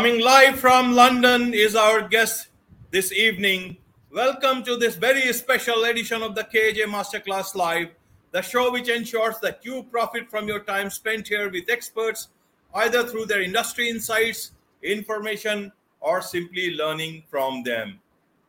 Coming live from London is our guest this evening. Welcome to this very special edition of the KAJ Masterclass Live, the show which ensures that you profit from your time spent here with experts, either through their industry insights, information, or simply learning from them.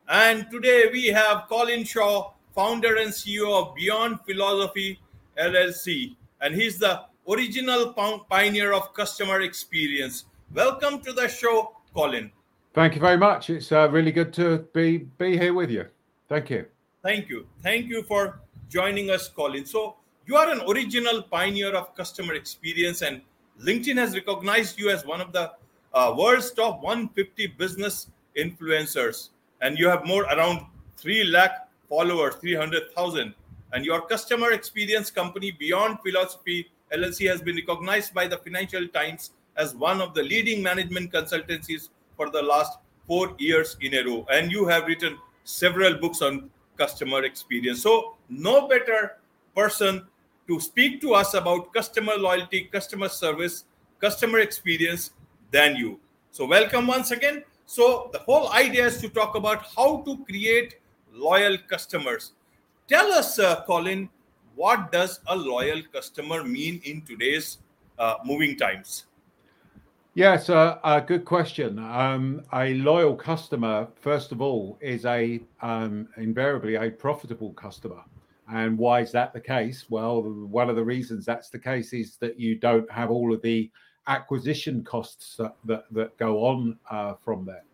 And today we have Colin Shaw, founder and CEO of Beyond Philosophy LLC, and he's the original pioneer of customer experience. Welcome to the show, Colin. Thank you very much. It's uh, really good to be be here with you. Thank you. Thank you. Thank you for joining us, Colin. So you are an original pioneer of customer experience, and LinkedIn has recognized you as one of the uh, world's top 150 business influencers, and you have more around three lakh followers, 300,000. And your customer experience company, Beyond Philosophy LLC, has been recognized by the Financial Times as one of the leading management consultancies for the last four years in a row. And you have written several books on customer experience. So, no better person to speak to us about customer loyalty, customer service, customer experience than you. So, welcome once again. So, the whole idea is to talk about how to create loyal customers. Tell us, uh, Colin, what does a loyal customer mean in today's uh, moving times? Yes, uh, a good question. Um, a loyal customer, first of all, is a um, invariably a profitable customer. And why is that the case? Well, one of the reasons that's the case is that you don't have all of the acquisition costs that that, that go on uh, from there.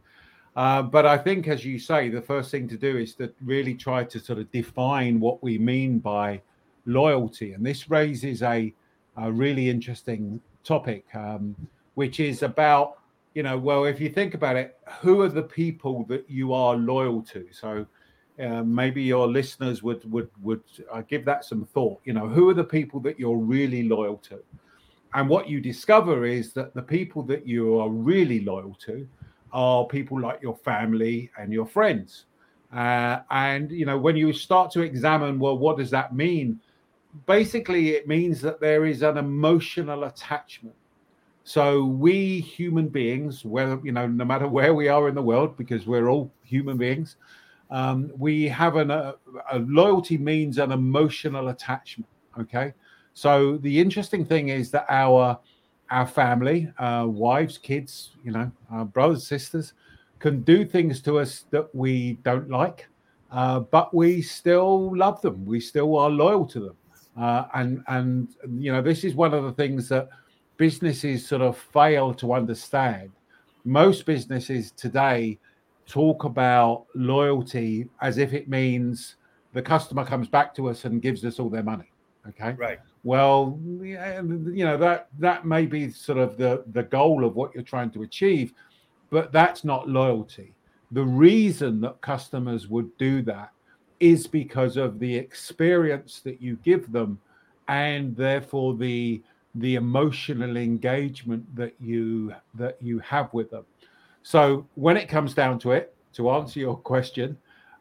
Uh, but I think, as you say, the first thing to do is to really try to sort of define what we mean by loyalty, and this raises a, a really interesting topic. Um, which is about you know well if you think about it who are the people that you are loyal to? So uh, maybe your listeners would would would uh, give that some thought. You know who are the people that you're really loyal to? And what you discover is that the people that you are really loyal to are people like your family and your friends. Uh, and you know when you start to examine well what does that mean? Basically it means that there is an emotional attachment so we human beings, whether you know, no matter where we are in the world, because we're all human beings, um, we have an, a, a loyalty means an emotional attachment. Okay, so the interesting thing is that our our family, uh, wives, kids, you know, our brothers, sisters, can do things to us that we don't like, uh, but we still love them. We still are loyal to them, uh, and and you know, this is one of the things that businesses sort of fail to understand. Most businesses today talk about loyalty as if it means the customer comes back to us and gives us all their money. Okay. Right. Well, you know that that may be sort of the the goal of what you're trying to achieve, but that's not loyalty. The reason that customers would do that is because of the experience that you give them, and therefore the the emotional engagement that you that you have with them. So when it comes down to it, to answer your question,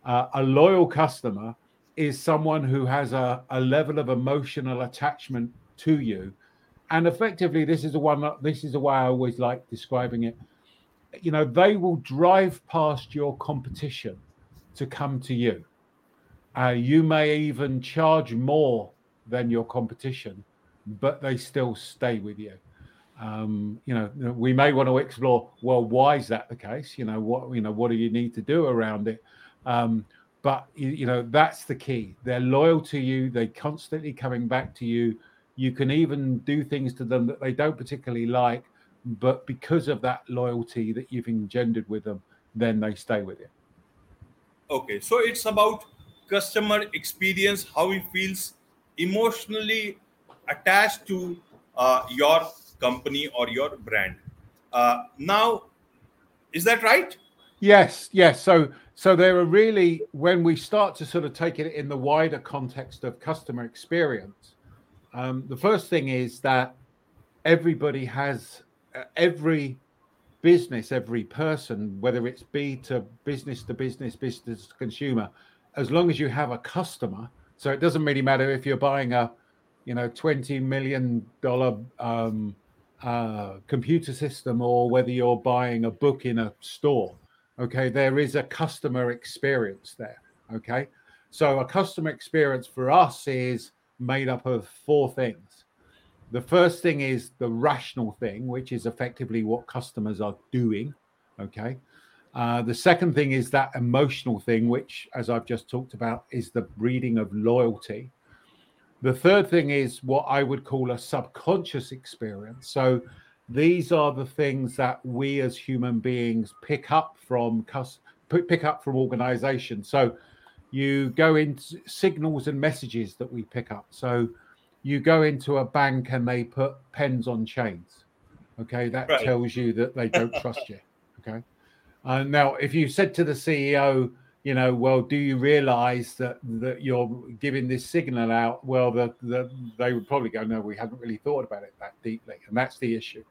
uh, a loyal customer is someone who has a, a level of emotional attachment to you, and effectively, this is the one. that This is the way I always like describing it. You know, they will drive past your competition to come to you. Uh, you may even charge more than your competition but they still stay with you. Um, you know, we may want to explore. Well, why is that the case? You know, what you know, what do you need to do around it? Um, but you, know, that's the key. They're loyal to you. They're constantly coming back to you. You can even do things to them that they don't particularly like, but because of that loyalty that you've engendered with them, then they stay with you. Okay, so it's about customer experience, how he feels emotionally attached to uh, your company or your brand. Uh, now, is that right? Yes, yes. So, so there are really when we start to sort of take it in the wider context of customer experience. Um, the first thing is that everybody has uh, every business, every person, whether it's B to business to business, business to consumer, as long as you have a customer. So it doesn't really matter if you're buying a you know, twenty million dollar um, uh, computer system or whether you're buying a book in a store. Okay, there is a customer experience there. Okay, so a customer experience for us is made up of four things. The first thing is the rational thing, which is effectively what customers are doing. Okay. Uh, the second thing is that emotional thing, which, as I've just talked about, is the breeding of loyalty. The third thing is what I would call a subconscious experience. So these are the things that we as human beings pick up from pick up from organizations. So you go into signals and messages that we pick up. So you go into a bank and they put pens on chains. Okay, that right. tells you that they don't trust you. Okay. Uh, now, if you said to the CEO, you know, well, do you realize that that you're giving this signal out? Well, the, the, they would probably go, no, we haven't really thought about it that deeply, and that's the issue.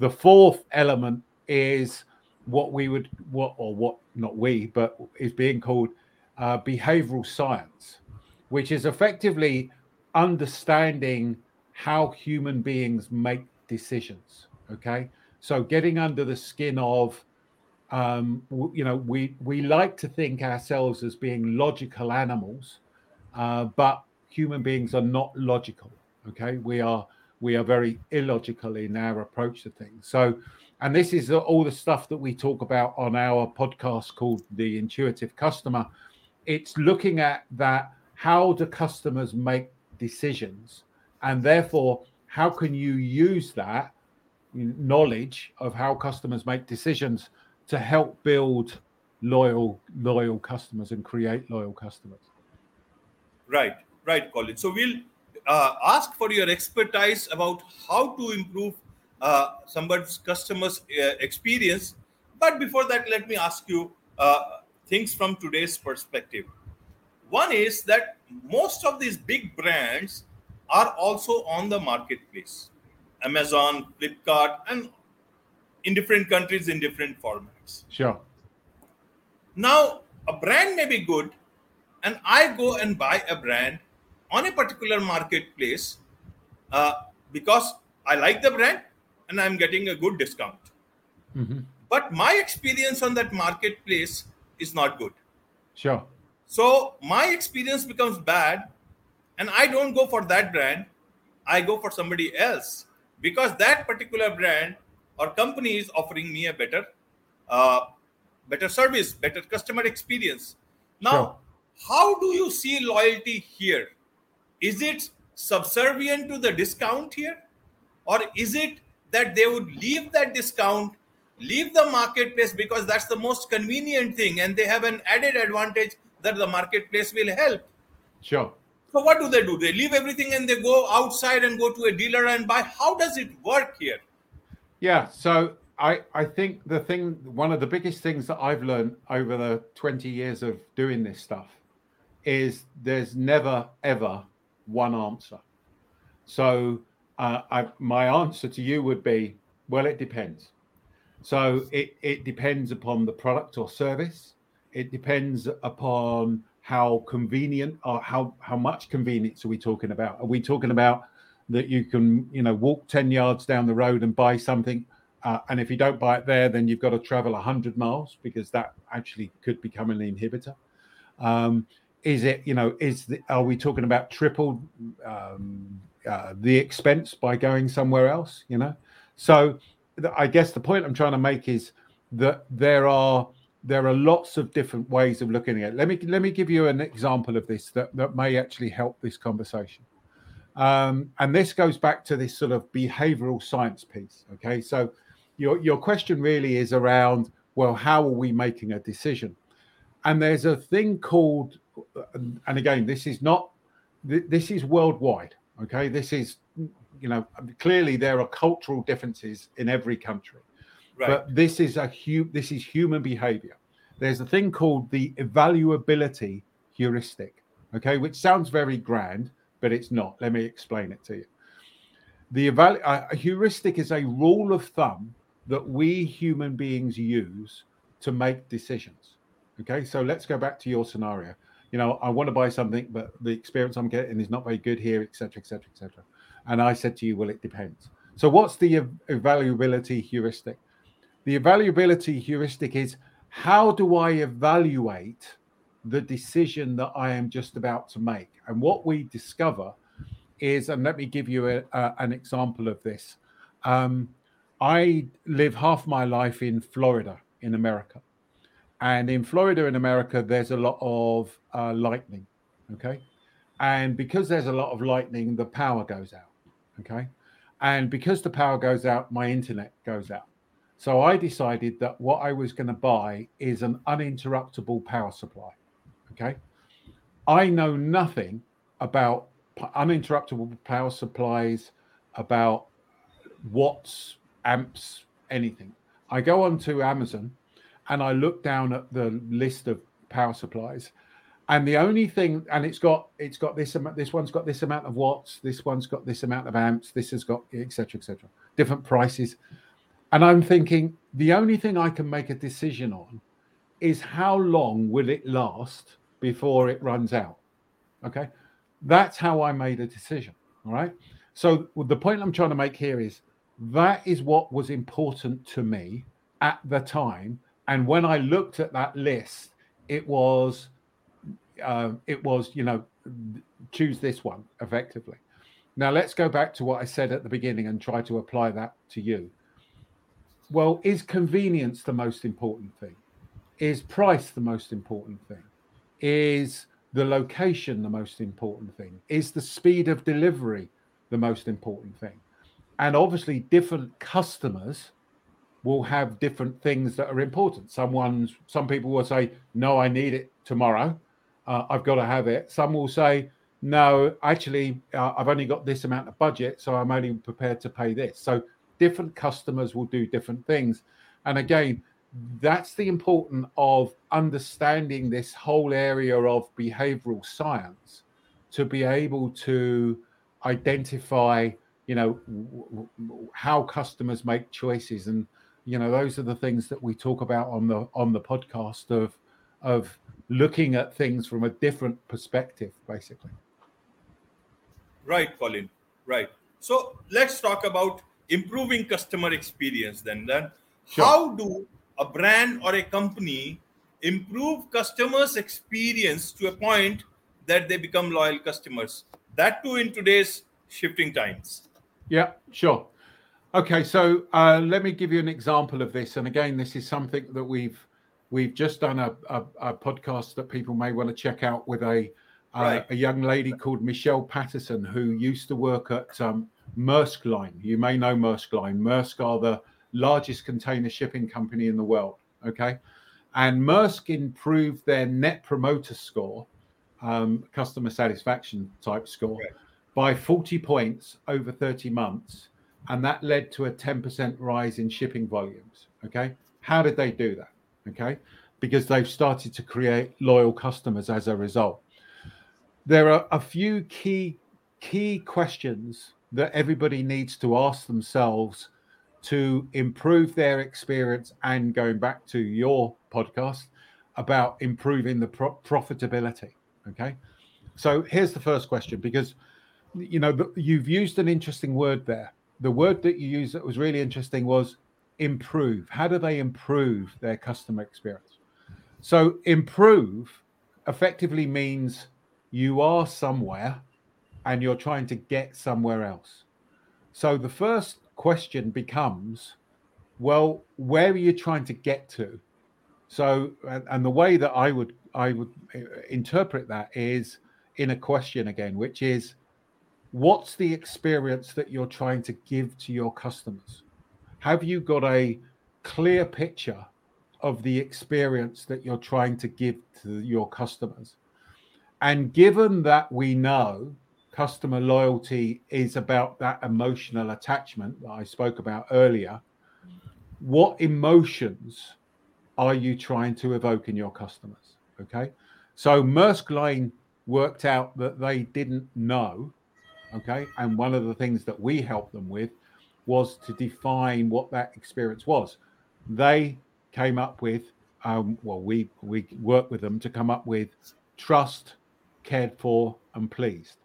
The fourth element is what we would what or what not we, but is being called uh, behavioral science, which is effectively understanding how human beings make decisions. Okay, so getting under the skin of um, you know, we we like to think ourselves as being logical animals, uh, but human beings are not logical. Okay, we are we are very illogical in our approach to things. So, and this is all the stuff that we talk about on our podcast called the Intuitive Customer. It's looking at that. How do customers make decisions, and therefore, how can you use that knowledge of how customers make decisions to help build loyal loyal customers and create loyal customers. Right right colin. So we'll uh, ask for your expertise about how to improve uh, somebody's customers uh, experience. But before that let me ask you uh, things from today's perspective. One is that most of these big brands are also on the marketplace. Amazon flipkart and in different countries in different formats. Sure. Now, a brand may be good, and I go and buy a brand on a particular marketplace uh, because I like the brand and I'm getting a good discount. Mm-hmm. But my experience on that marketplace is not good. Sure. So my experience becomes bad, and I don't go for that brand. I go for somebody else because that particular brand or company is offering me a better uh, better service better customer experience. Now sure. how do you see loyalty here? Is it subservient to the discount here? Or is it that they would leave that discount leave the marketplace because that's the most convenient thing and they have an added advantage that the marketplace will help? Sure. So what do they do? They leave everything and they go outside and go to a dealer and buy. How does it work here? Yeah, so I I think the thing one of the biggest things that I've learned over the 20 years of doing this stuff is there's never ever one answer. So uh, I, my answer to you would be well it depends. So it it depends upon the product or service. It depends upon how convenient or how how much convenience are we talking about? Are we talking about that you can you know walk 10 yards down the road and buy something uh, and if you don't buy it there then you've got to travel 100 miles because that actually could become an inhibitor um, is it you know is the, are we talking about triple um, uh, the expense by going somewhere else you know so i guess the point i'm trying to make is that there are there are lots of different ways of looking at it let me let me give you an example of this that, that may actually help this conversation um, and this goes back to this sort of behavioral science piece. Okay. So your, your question really is around, well, how are we making a decision? And there's a thing called, and again, this is not, this is worldwide. Okay. This is, you know, clearly there are cultural differences in every country. Right. But this is a hu- this is human behavior. There's a thing called the evaluability heuristic, okay, which sounds very grand, but it's not. Let me explain it to you. The evalu- a heuristic is a rule of thumb that we human beings use to make decisions. Okay, so let's go back to your scenario. You know, I want to buy something, but the experience I'm getting is not very good here, etc., etc., etc. And I said to you, well, it depends. So, what's the evaluability heuristic? The evaluability heuristic is how do I evaluate the decision that I am just about to make? And what we discover is, and let me give you a, a, an example of this. Um, I live half my life in Florida, in America. And in Florida, in America, there's a lot of uh, lightning. Okay. And because there's a lot of lightning, the power goes out. Okay. And because the power goes out, my internet goes out. So I decided that what I was going to buy is an uninterruptible power supply. Okay. I know nothing about uninterruptible power supplies, about watts, amps, anything. I go onto Amazon and I look down at the list of power supplies. And the only thing and it's got it's got this amount this one's got this amount of watts this one's got this amount of amps this has got etc etc different prices. And i'm thinking the only thing i can make a decision on is how long will it last before it runs out? Okay? That's how i made a decision all right? So the point i'm trying to make here is that is what was important to me at the time and when i looked at that list it was uh, it was, you know, choose this one effectively. Now, let's go back to what I said at the beginning and try to apply that to you. Well, is convenience the most important thing? Is price the most important thing? Is the location the most important thing? Is the speed of delivery the most important thing? And obviously, different customers will have different things that are important. Someone's, some people will say, "No, I need it tomorrow," uh, I've got to have it. Some will say, no, actually, uh, I've only got this amount of budget, so I'm only prepared to pay this. So different customers will do different things. And again, that's the important of understanding this whole area of behavioral science to be able to identify you know how customers make choices and you know those are the things that we talk about on the on the podcast of of looking at things from a different perspective, basically. Right, Colin. Right. So let's talk about improving customer experience then. Then, sure. how do a brand or a company improve customers' experience to a point that they become loyal customers? That too in today's shifting times. Yeah, sure. Okay, so uh, let me give you an example of this. And again, this is something that we've We've just done a, a, a podcast that people may want to check out with a uh, right. a young lady called Michelle Patterson who used to work at um, Maersk Line. You may know Maersk Line. Maersk are the largest container shipping company in the world. Okay, and Maersk improved their Net Promoter Score, um, customer satisfaction type score, right. By 40 points over 30 months, and that led to a 10% rise in shipping volumes. Okay, how did they do that? okay, because they've started to create loyal customers as a result. There are a few key key questions that everybody needs to ask themselves to improve their experience and going back to your podcast about improving the pro- profitability okay so here's the first question because you know you've used an interesting word there the word that you used that was really interesting was improve? How do they improve their customer experience? So, improve effectively means you are somewhere and you're trying to get somewhere else. So, the first question becomes well, where are you trying to get to? So, and, and the way that I would I would uh, interpret that is in a question again, which is what's the experience that you're trying to give to your customers? have you got a clear picture of the experience that you're trying to give to your customers? And given that we know customer loyalty is about that emotional attachment that I spoke about earlier, what emotions are you trying to evoke in your customers? Okay. So Maersk Line worked out that they didn't know. Okay. And one of the things that we helped them with was to define what that experience was. They came up with, um, well, we we worked with them to come up with trust, cared for, and pleased.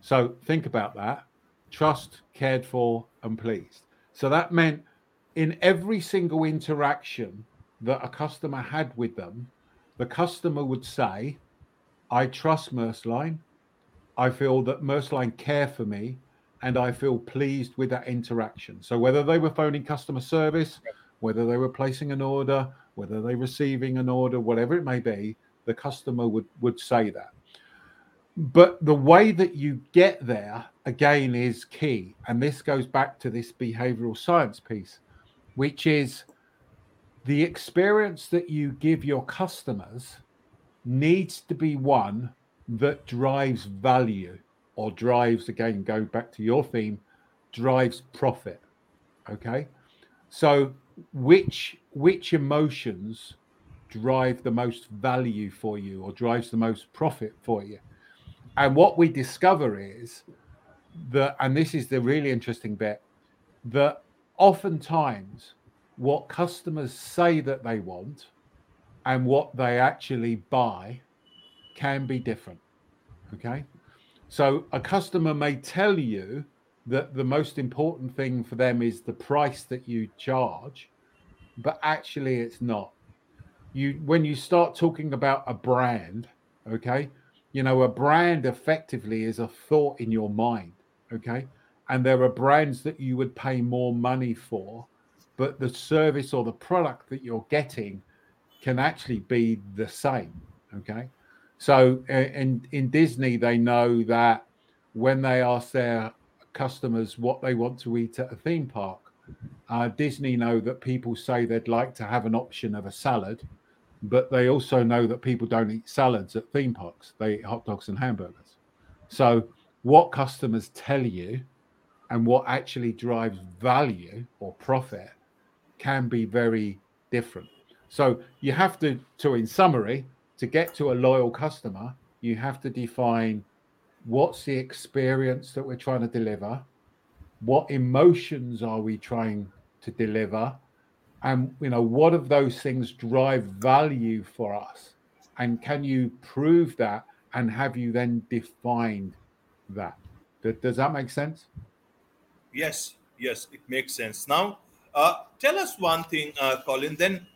So think about that: trust, cared for, and pleased. So that meant in every single interaction that a customer had with them, the customer would say, I trust Maersk Line. I feel that Maersk Line care for me and I feel pleased with that interaction. So whether they were phoning customer service, whether they were placing an order, whether they're receiving an order, whatever it may be, the customer would, would say that. But the way that you get there again is key. And this goes back to this behavioral science piece, which is the experience that you give your customers needs to be one that drives value or drives again going back to your theme drives profit okay? So which which emotions drive the most value for you or drives the most profit for you? And what we discover is that and this is the really interesting bit that oftentimes what customers say that they want and what they actually buy can be different okay so a customer may tell you that the most important thing for them is the price that you charge, but actually it's not. You when you start talking about a brand, okay, you know, a brand effectively is a thought in your mind, okay? And there are brands that you would pay more money for, but the service or the product that you're getting can actually be the same, okay? So in in Disney, they know that when they ask their customers what they want to eat at a theme park, uh, Disney know that people say they'd like to have an option of a salad, but they also know that people don't eat salads at theme parks. They eat hot dogs and hamburgers. So what customers tell you and what actually drives value or profit can be very different. So you have to, to in summary, to get to a loyal customer, you have to define what's the experience that we're trying to deliver, what emotions are we trying to deliver, and you know what of those things drive value for us, and can you prove that, and have you then defined that? Does that make sense? Yes, yes, it makes sense. Now, uh, tell us one thing, uh, Colin. Then,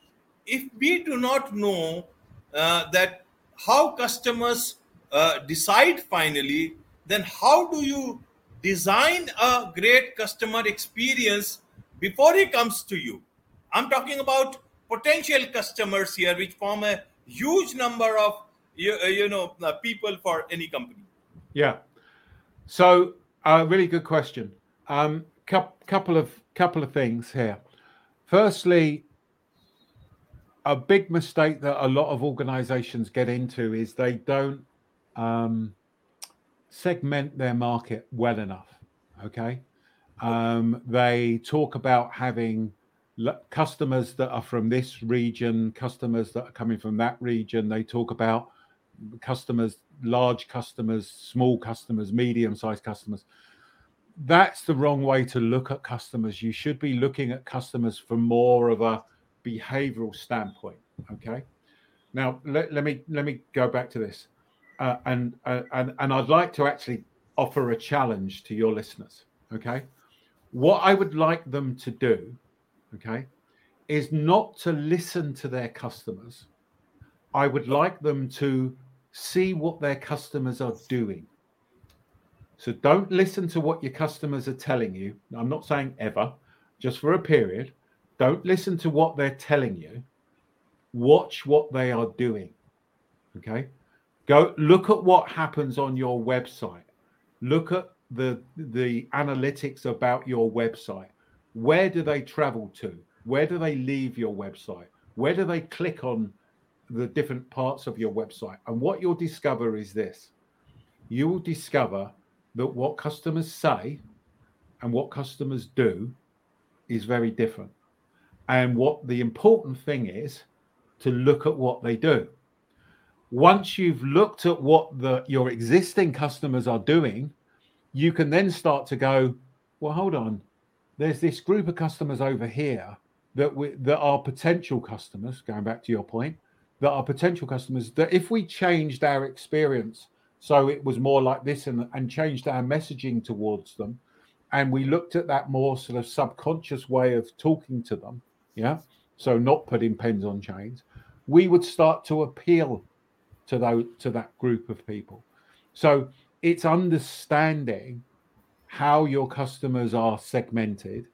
if we do not know uh, that how customers uh, decide finally, then how do you design a great customer experience before he comes to you? I'm talking about potential customers here, which form a huge number of you, uh, you know uh, people for any company. Yeah. So, a uh, really good question. Um, couple of couple of things here. Firstly, a big mistake that a lot of organizations get into is they don't um, segment their market well enough. Okay. Um, they talk about having customers that are from this region, customers that are coming from that region. They talk about customers, large customers, small customers, medium sized customers. That's the wrong way to look at customers. You should be looking at customers from more of a behavioral standpoint. Okay. Now let, let me let me go back to this, uh, and uh, and and I'd like to actually offer a challenge to your listeners. Okay, what I would like them to do, okay, is not to listen to their customers. I would like them to see what their customers are doing. So don't listen to what your customers are telling you. I'm not saying ever, just for a period. Don't listen to what they're telling you. Watch what they are doing. Okay. Go look at what happens on your website. Look at the the analytics about your website. Where do they travel to? Where do they leave your website? Where do they click on the different parts of your website? And what you'll discover is this you will discover that what customers say and what customers do is very different. And what the important thing is to look at what they do. Once you've looked at what the your existing customers are doing, you can then start to go, well, hold on. There's this group of customers over here that we, that are potential customers. Going back to your point, that are potential customers. That if we changed our experience so it was more like this and, and changed our messaging towards them, and we looked at that more sort of subconscious way of talking to them, yeah, so not putting pens on chains, we would start to appeal to those to that group of people. So it's understanding how your customers are segmented.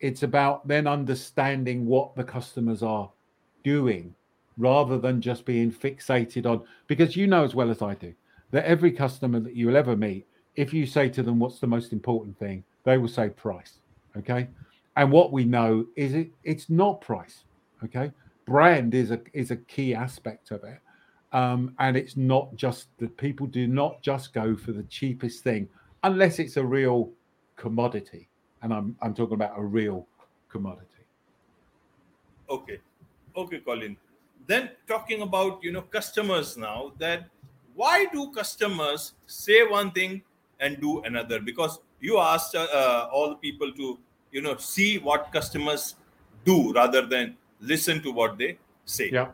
It's about then understanding what the customers are doing rather than just being fixated on because you know as well as I do that every customer that you'll ever meet, if you say to them what's the most important thing, they will say price. Okay. And what we know is it it's not price. Okay. Brand is a is a key aspect of it. Um, and it's not just that people do not just go for the cheapest thing unless it's a real commodity. And I'm I'm talking about a real commodity. Okay. Okay, Colin. Then talking about you know customers now that why do customers say one thing and do another? Because you asked uh, all people to you know see what customers do rather than listen to what they say. Yeah.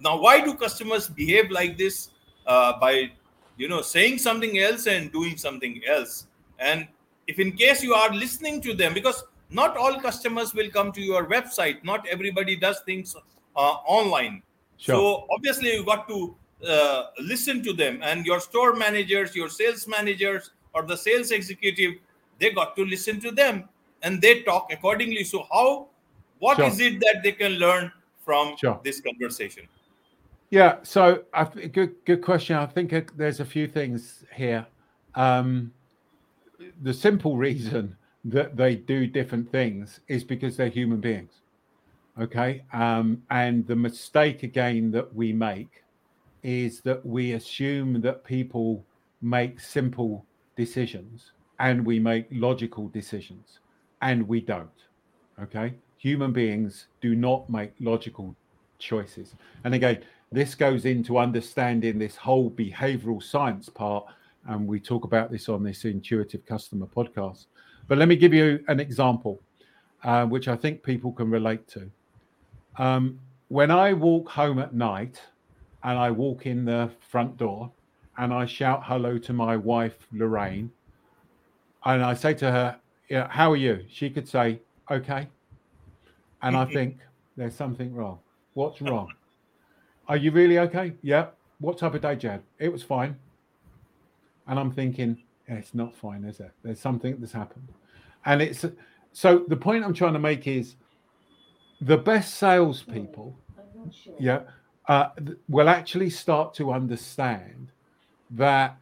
Now, why do customers behave like this uh, by you know saying something else and doing something else? And if in case you are listening to them, because not all customers will come to your website, not everybody does things uh, online. Sure. So obviously you got to uh, listen to them and your store managers your sales managers or the sales executive they got to listen to them and they talk accordingly. So how what sure. is it that they can learn from sure. this conversation? Yeah so I, good good question. I think there's a few things here. Um, the simple reason that they do different things is because they're human beings okay? Um, and the mistake again that we make is that we assume that people make simple decisions and we make logical decisions, and we don't. Okay. Human beings do not make logical choices. And again, this goes into understanding this whole behavioral science part. And we talk about this on this intuitive customer podcast. But let me give you an example, uh, which I think people can relate to. Um, when I walk home at night, and I walk in the front door and I shout hello to my wife, Lorraine. And I say to her, yeah, How are you? She could say, Okay. And I think, There's something wrong. What's wrong? Are you really okay? Yeah. What type of day, Jad? It was fine. And I'm thinking, yeah, It's not fine, is it? There's something that's happened. And it's so the point I'm trying to make is the best salespeople, sure. yeah, uh, will actually start to understand that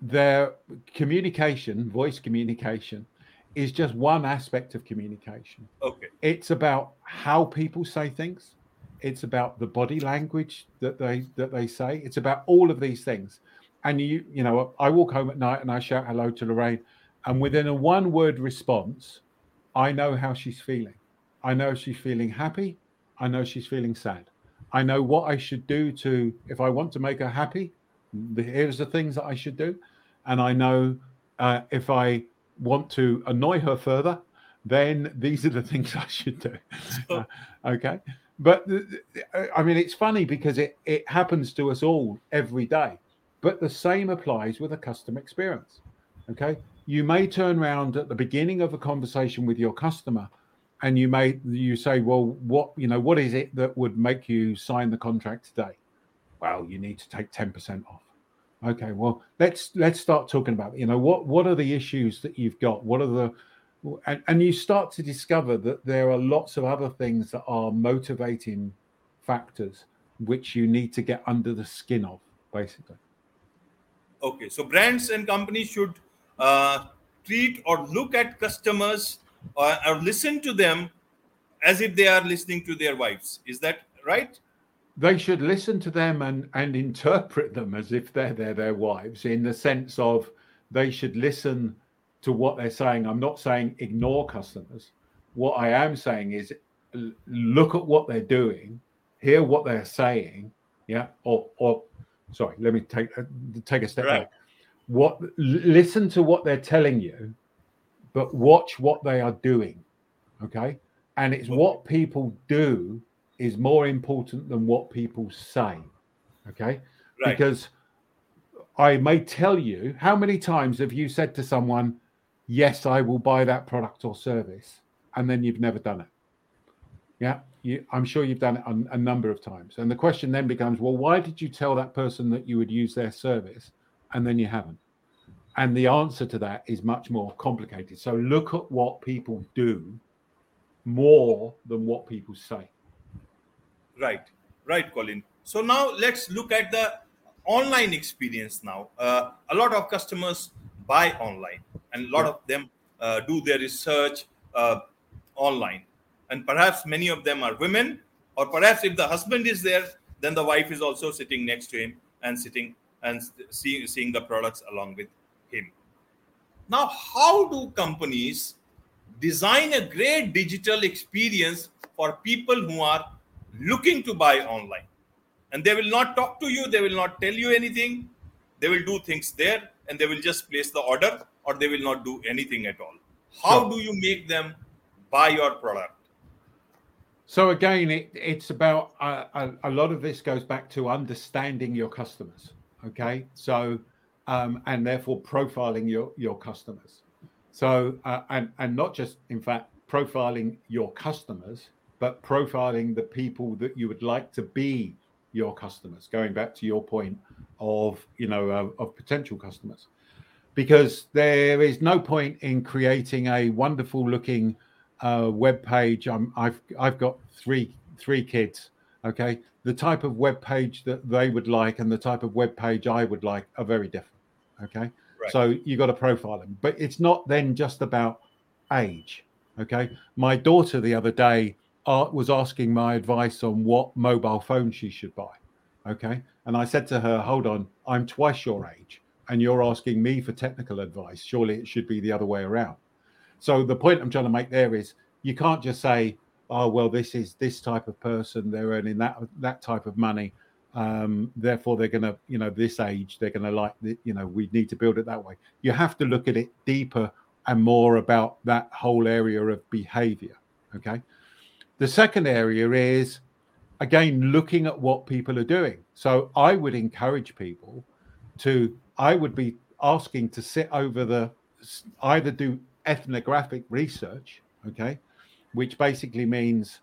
their communication, voice communication, is just one aspect of communication. Okay. It's about how people say things. It's about the body language that they that they say. It's about all of these things. And you, you know, I walk home at night and I shout hello to Lorraine, and within a one-word response, I know how she's feeling. I know she's feeling happy. I know she's feeling sad. I know what I should do to, if I want to make her happy, here's the things that I should do. And I know uh, if I want to annoy her further, then these are the things I should do. uh, okay. But I mean, it's funny because it, it happens to us all every day. But the same applies with a customer experience. Okay. You may turn around at the beginning of a conversation with your customer and you may you say well what you know what is it that would make you sign the contract today well you need to take 10% off okay well let's let's start talking about you know what what are the issues that you've got what are the and, and you start to discover that there are lots of other things that are motivating factors which you need to get under the skin of basically okay so brands and companies should uh, treat or look at customers or, or listen to them as if they are listening to their wives. Is that right? They should listen to them and, and interpret them as if they're, they're their wives, in the sense of they should listen to what they're saying. I'm not saying ignore customers. What I am saying is look at what they're doing, hear what they're saying, yeah, or or sorry, let me take uh, take a step right. back. What listen to what they're telling you, but watch what they are doing. Okay. And it's what people do is more important than what people say. Okay. Right. Because I may tell you how many times have you said to someone, yes, I will buy that product or service, and then you've never done it. Yeah, you, I'm sure you've done it a, a number of times. And the question then becomes, well, why did you tell that person that you would use their service and then you haven't? And the answer to that is much more complicated. So look at what people do more than what people say. Right, right, Colin. So now let's look at the online experience now. Uh, a lot of customers buy online, and a lot of them uh, do their research uh, online. And perhaps many of them are women, or perhaps if the husband is there, then the wife is also sitting next to him and sitting and seeing, seeing the products along with him. Now, how do companies design a great digital experience for people who are looking to buy online? And they will not talk to you, they will not tell you anything, they will do things there and they will just place the order or they will not do anything at all. How do you make them buy your product? So again, it, it's about uh, a, a, lot of this goes back to understanding your customers. Okay, so um, and therefore profiling your your customers. So uh, and and not just in fact profiling your customers, but profiling the people that you would like to be your customers. Going back to your point of you know uh, of potential customers, because there is no point in creating a wonderful looking uh, web page. I'm, I've I've got three three kids. Okay, the type of web page that they would like and the type of web page I would like are very different. Okay. Right. So you got to profile them, but it's not then just about age. Okay. My daughter the other day uh, was asking my advice on what mobile phone she should buy. Okay. And I said to her, hold on, I'm twice your age and you're asking me for technical advice. Surely it should be the other way around. So the point I'm trying to make there is you can't just say, oh, well, this is this type of person, they're earning that that type of money um, therefore they're going to you know this age they're going to like the, you know we need to build it that way you have to look at it deeper and more about that whole area of behavior okay the second area is again looking at what people are doing so i would encourage people to i would be asking to sit over the either do ethnographic research okay which basically means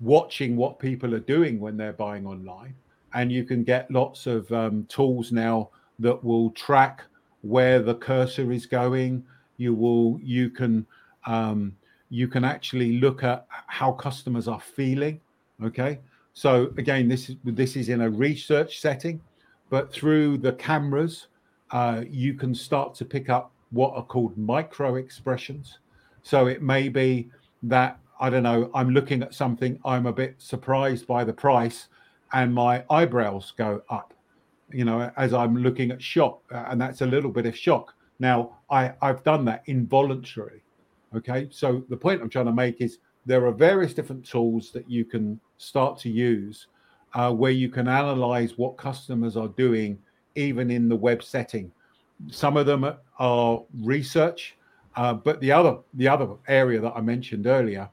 watching what people are doing when they're buying online and you can get lots of um, tools now that will track where the cursor is going. You will you can um, you can actually look at how customers are feeling. Okay, so again, this is this is in a research setting, but through the cameras, uh, you can start to pick up what are called micro expressions. So it may be that I don't know. I'm looking at something. I'm a bit surprised by the price and my eyebrows go up, you know, as I'm looking at shock, and that's a little bit of shock. Now, I, I've done that involuntarily. Okay. So the point I'm trying to make is there are various different tools that you can start to use uh, where you can analyze what customers are doing, even in the web setting. Some of them are research, uh, but the other the other area that I mentioned earlier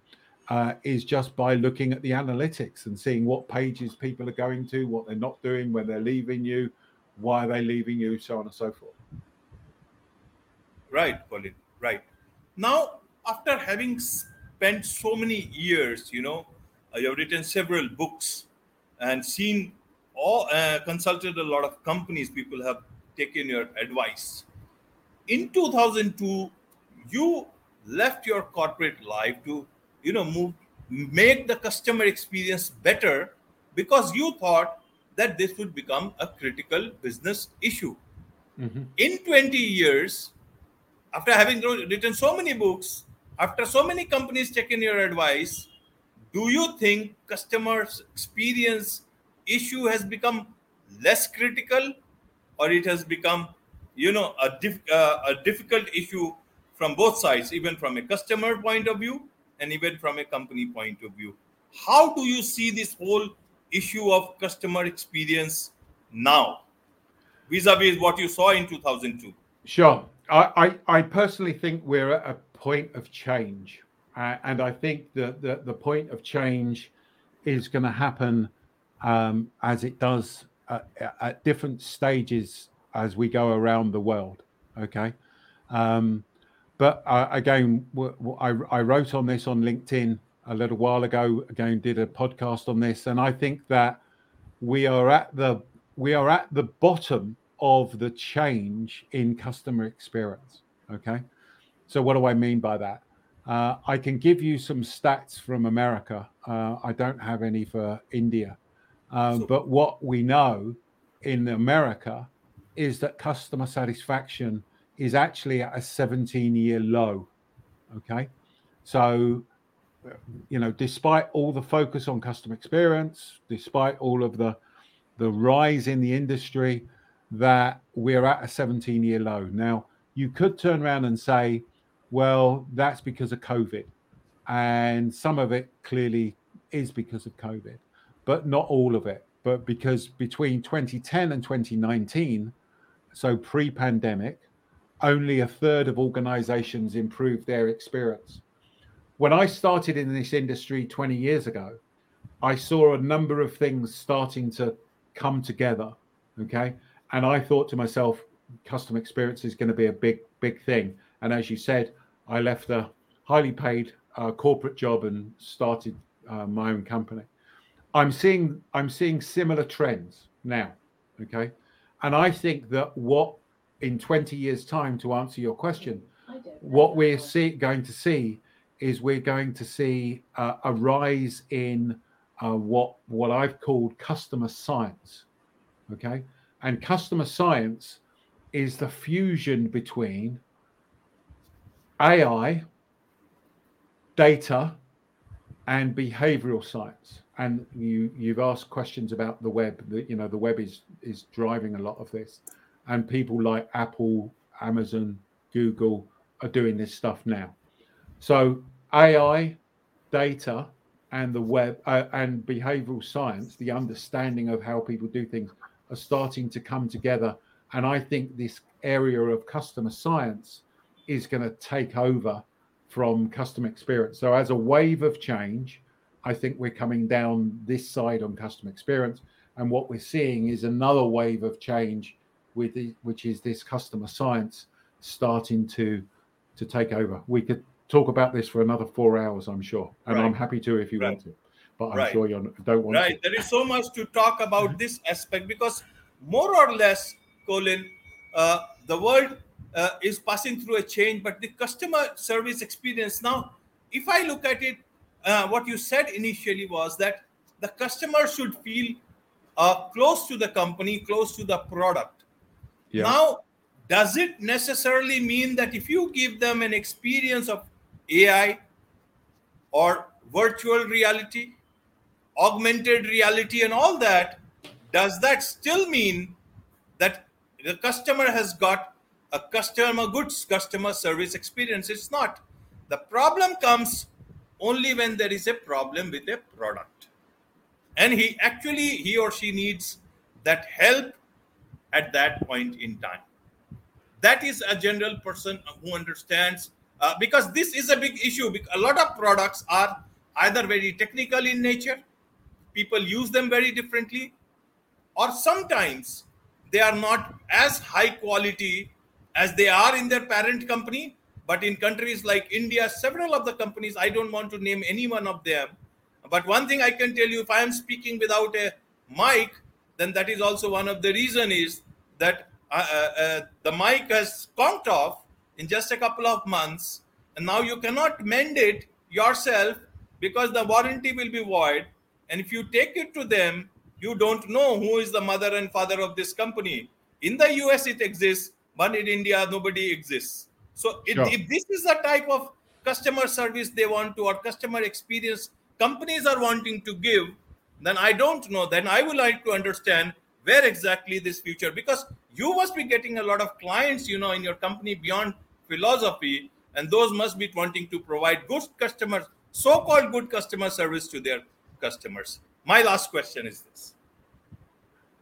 uh, is just by looking at the analytics and seeing what pages people are going to, what they're not doing, when they're leaving you, why are they leaving you, so on and so forth. Right, Colin. Right. Now, after having spent so many years, you know, uh, you have written several books and seen all, uh, consulted a lot of companies. People have taken your advice. In 2002, you left your corporate life to you know move make the customer experience better because you thought that this would become a critical business issue mm-hmm. in 20 years after having written so many books after so many companies taking your advice do you think customers experience issue has become less critical or it has become you know a, dif- uh, a difficult issue from both sides even from a customer point of view and even from a company point of view. How do you see this whole issue of customer experience now vis-a-vis what you saw in 2002? Sure. I, I, I personally think we're at a point of change. Uh, and I think that the, the point of change is going to happen um, as it does at, at, different stages as we go around the world. Okay. Um, but uh, again, I, I wrote on this on LinkedIn a little while ago. Again, did a podcast on this, and I think that we are at the we are at the bottom of the change in customer experience. Okay, so what do I mean by that? Uh, I can give you some stats from America. Uh, I don't have any for India, um, so, but what we know in America is that customer satisfaction is actually at a 17 year low. Okay. So, you know, despite all the focus on customer experience, despite all of the the rise in the industry, that we're at a 17 year low. Now, you could turn around and say, well, that's because of COVID. And some of it clearly is because of COVID, but not all of it. But because between 2010 and 2019, so pre pandemic, only a third of organizations improved their experience. When I started in this industry 20 years ago, I saw a number of things starting to come together. Okay. And I thought to myself, customer experience is going to be a big, big thing. And as you said, I left a highly paid uh, corporate job and started uh, my own company. I'm seeing I'm seeing similar trends now. Okay. And I think that what in 20 years' time, to answer your question, what we're see, going to see is we're going to see uh, a rise in uh, what what I've called customer science. Okay, and customer science is the fusion between AI, data, and behavioral science. And you you've asked questions about the web. That you know the web is is driving a lot of this and people like Apple, Amazon, Google are doing this stuff now. So AI, data, and the web uh, and behavioral science, the understanding of how people do things, are starting to come together. And I think this area of customer science is going to take over from customer experience. So, as a wave of change, I think we're coming down this side on customer experience. And what we're seeing is another wave of change with the, which is this customer science starting to to take over. We could talk about this for another four hours, I'm sure, and right. I'm happy to if you right. want to. But I'm right. sure you don't want right. to. There is so much to talk about this aspect because more or less, Colin, uh, the world uh, is passing through a change, but the customer service experience now, if I look at it, uh, what you said initially was that the customer should feel uh, close to the company, close to the product yeah. Now, does it necessarily mean that if you give them an experience of AI or virtual reality, augmented reality, and all that, does that still mean that the customer has got a customer goods customer service experience? It's not. The problem comes only when there is a problem with a product. And he actually, he or she needs that help at that point in time. That is a general person who understands uh, because this is a big issue. A lot of products are either very technical in nature, people use them very differently, or sometimes they are not as high quality as they are in their parent company. But in countries like India, several of the companies, I don't want to name any one of them. But one thing I can tell you if I am speaking without a mic, then that is also one of the reason is that uh, uh, uh, the mic has conked off in just a couple of months and now you cannot mend it yourself because the warranty will be void and if you take it to them you don't know who is the mother and father of this company in the us it exists but in india nobody exists. So it, sure. if this is the type of customer service they want to or customer experience companies are wanting to give then i don't know. Then i would like to understand where exactly this future because you must be getting a lot of clients you know in your company beyond philosophy and those must be wanting to provide good customers so-called good customer service to their customers. My last question is this.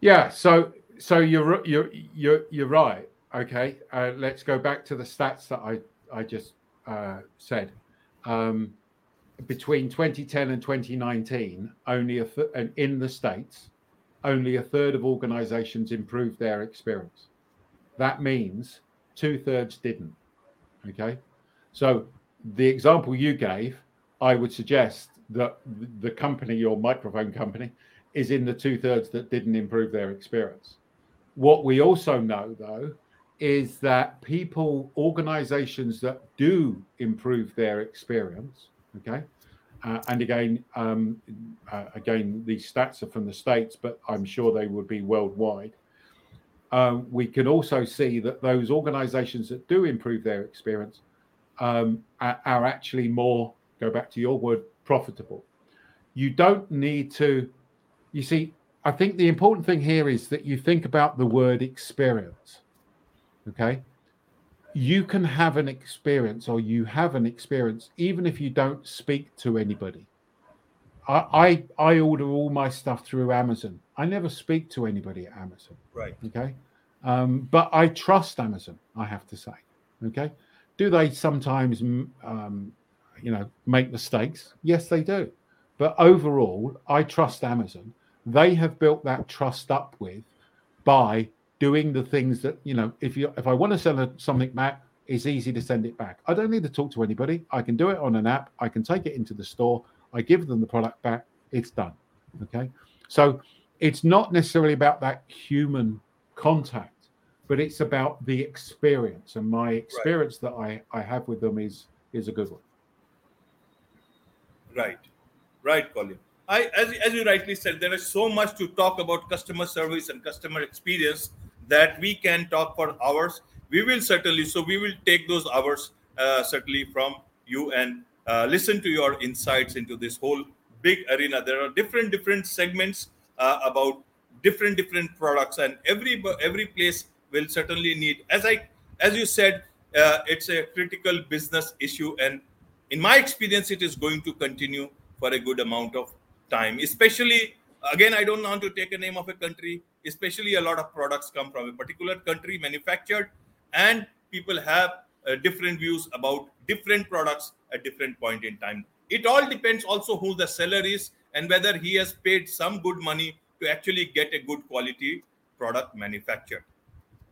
Yeah so so you're you're you're, you're right okay uh, let's go back to the stats that i i just uh, said um, between 2010 and 2019 only a th- in the states only a third of organizations improved their experience. That means two thirds didn't. Okay. So the example you gave, I would suggest that the company, your microphone company, is in the two thirds that didn't improve their experience. What we also know, though, is that people, organizations that do improve their experience, okay, uh, and again, um, uh, again, these stats are from the states, but I'm sure they would be worldwide. Um, we can also see that those organizations that do improve their experience um, are, are actually more, go back to your word, profitable. You don't need to, you see, I think the important thing here is that you think about the word experience. Okay. You can have an experience or you have an experience even if you don't speak to anybody. I, I, I order all my stuff through Amazon. I never speak to anybody at Amazon. Right. Okay. Um, but I trust Amazon, I have to say. Okay. Do they sometimes, um, you know, make mistakes? Yes, they do. But overall, I trust Amazon. They have built that trust up with by doing the things that you know. If you if I want to send something back, it's easy to send it back. I don't need to talk to anybody. I can do it on an app. I can take it into the store. I give them the product back. It's done. Okay. So it's not necessarily about that human contact but it's about the experience and my experience right. that I, I have with them is is a good one right right colin I, as, as you rightly said there is so much to talk about customer service and customer experience that we can talk for hours. We will certainly so we will take those hours uh, certainly from you and uh, listen to your insights into this whole big arena. There are different different segments uh, about different different products and every every place will certainly need as i as you said uh, it's a critical business issue and in my experience it is going to continue for a good amount of time especially again i don't want to take a name of a country especially a lot of products come from a particular country manufactured and people have uh, different views about different products at different point in time. It all depends also who the seller is and whether he has paid some good money to actually get a good quality product manufactured.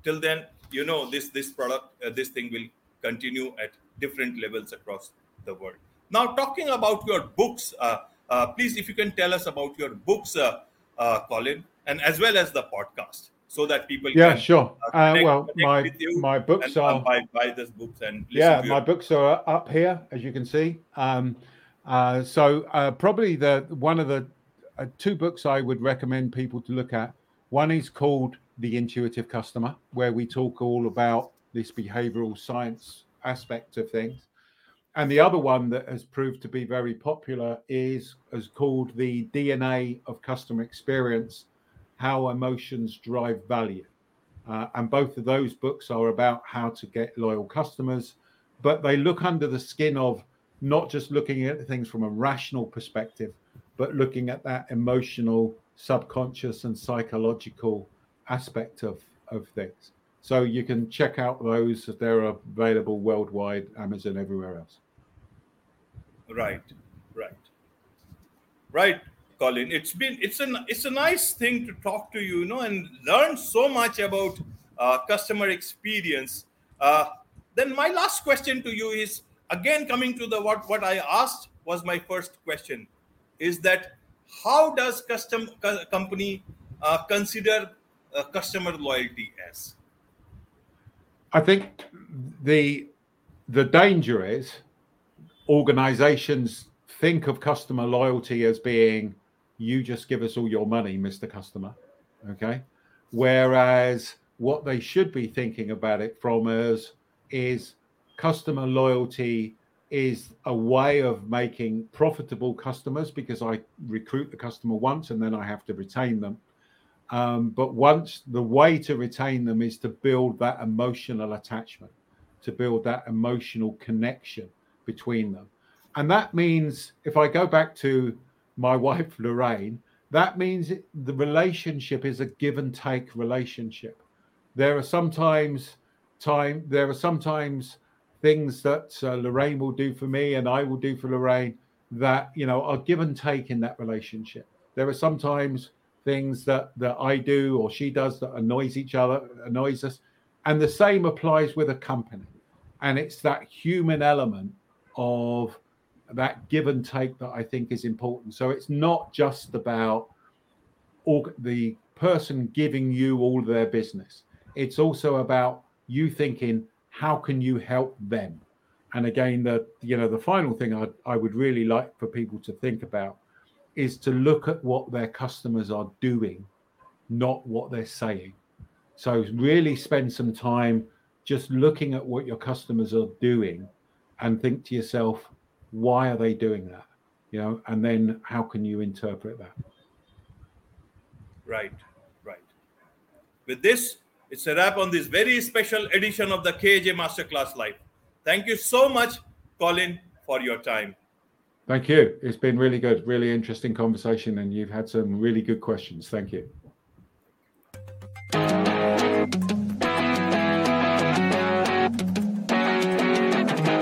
Till then you know this this product uh, this thing will continue at different levels across the world. Now talking about your books uh, uh, please if you can tell us about your books uh, uh, colin and as well as the podcast so that people yeah can, sure. Uh, connect, well my my books are buy, buy this books and yeah my books are up here as you can see. Um, so probably the one of the two books i would recommend people to look at. One is called the intuitive customer, where we talk all about this behavioral science aspect of things. And the other one that has proved to be very popular is, is called the DNA of customer experience How Emotions Drive Value. Uh, and both of those books are about how to get loyal customers, but they look under the skin of not just looking at things from a rational perspective, but looking at that emotional, subconscious, and psychological aspect of of things. So you can check out those; they're available worldwide, Amazon, everywhere else. Right, right, right, Colin. It's been it's a it's a nice thing to talk to you, you know, and learn so much about uh, customer experience. Uh, then my last question to you is again coming to the what what I asked was my first question is that how does custom co- company uh, consider uh, customer loyalty as? I think the the danger is organizations think of customer loyalty as being you just give us all your money, Mr. Customer. Okay. Whereas what they should be thinking about it from us is customer loyalty is a way of making profitable customers because I recruit the customer once and then I have to retain them. Um, but once the way to retain them is to build that emotional attachment, to build that emotional connection between them. And that means, if I go back to my wife, Lorraine, that means the relationship is a give and take relationship. There are sometimes time, there are sometimes things that uh, Lorraine will do for me and I will do for Lorraine that, you know, are give and take in that relationship. There are sometimes things that that I do or she does that annoys each other, annoys us. And the same applies with a company. and it's that human element of that give and take that I think is important. So it's not just about the person giving you all their business. It's also about you thinking, how can you help them? And again, the you know the final thing I, I would really like for people to think about is to look at what their customers are doing, not what they're saying. So really spend some time just looking at what your customers are doing and think to yourself, why are they doing that? You know, and then how can you interpret that? Right, right. With this, it's a wrap on this very special edition of the KAJ Masterclass Live. Thank you so much, Colin, for your time. Thank you. It's been really good, really interesting conversation, and you've had some really good questions. Thank you.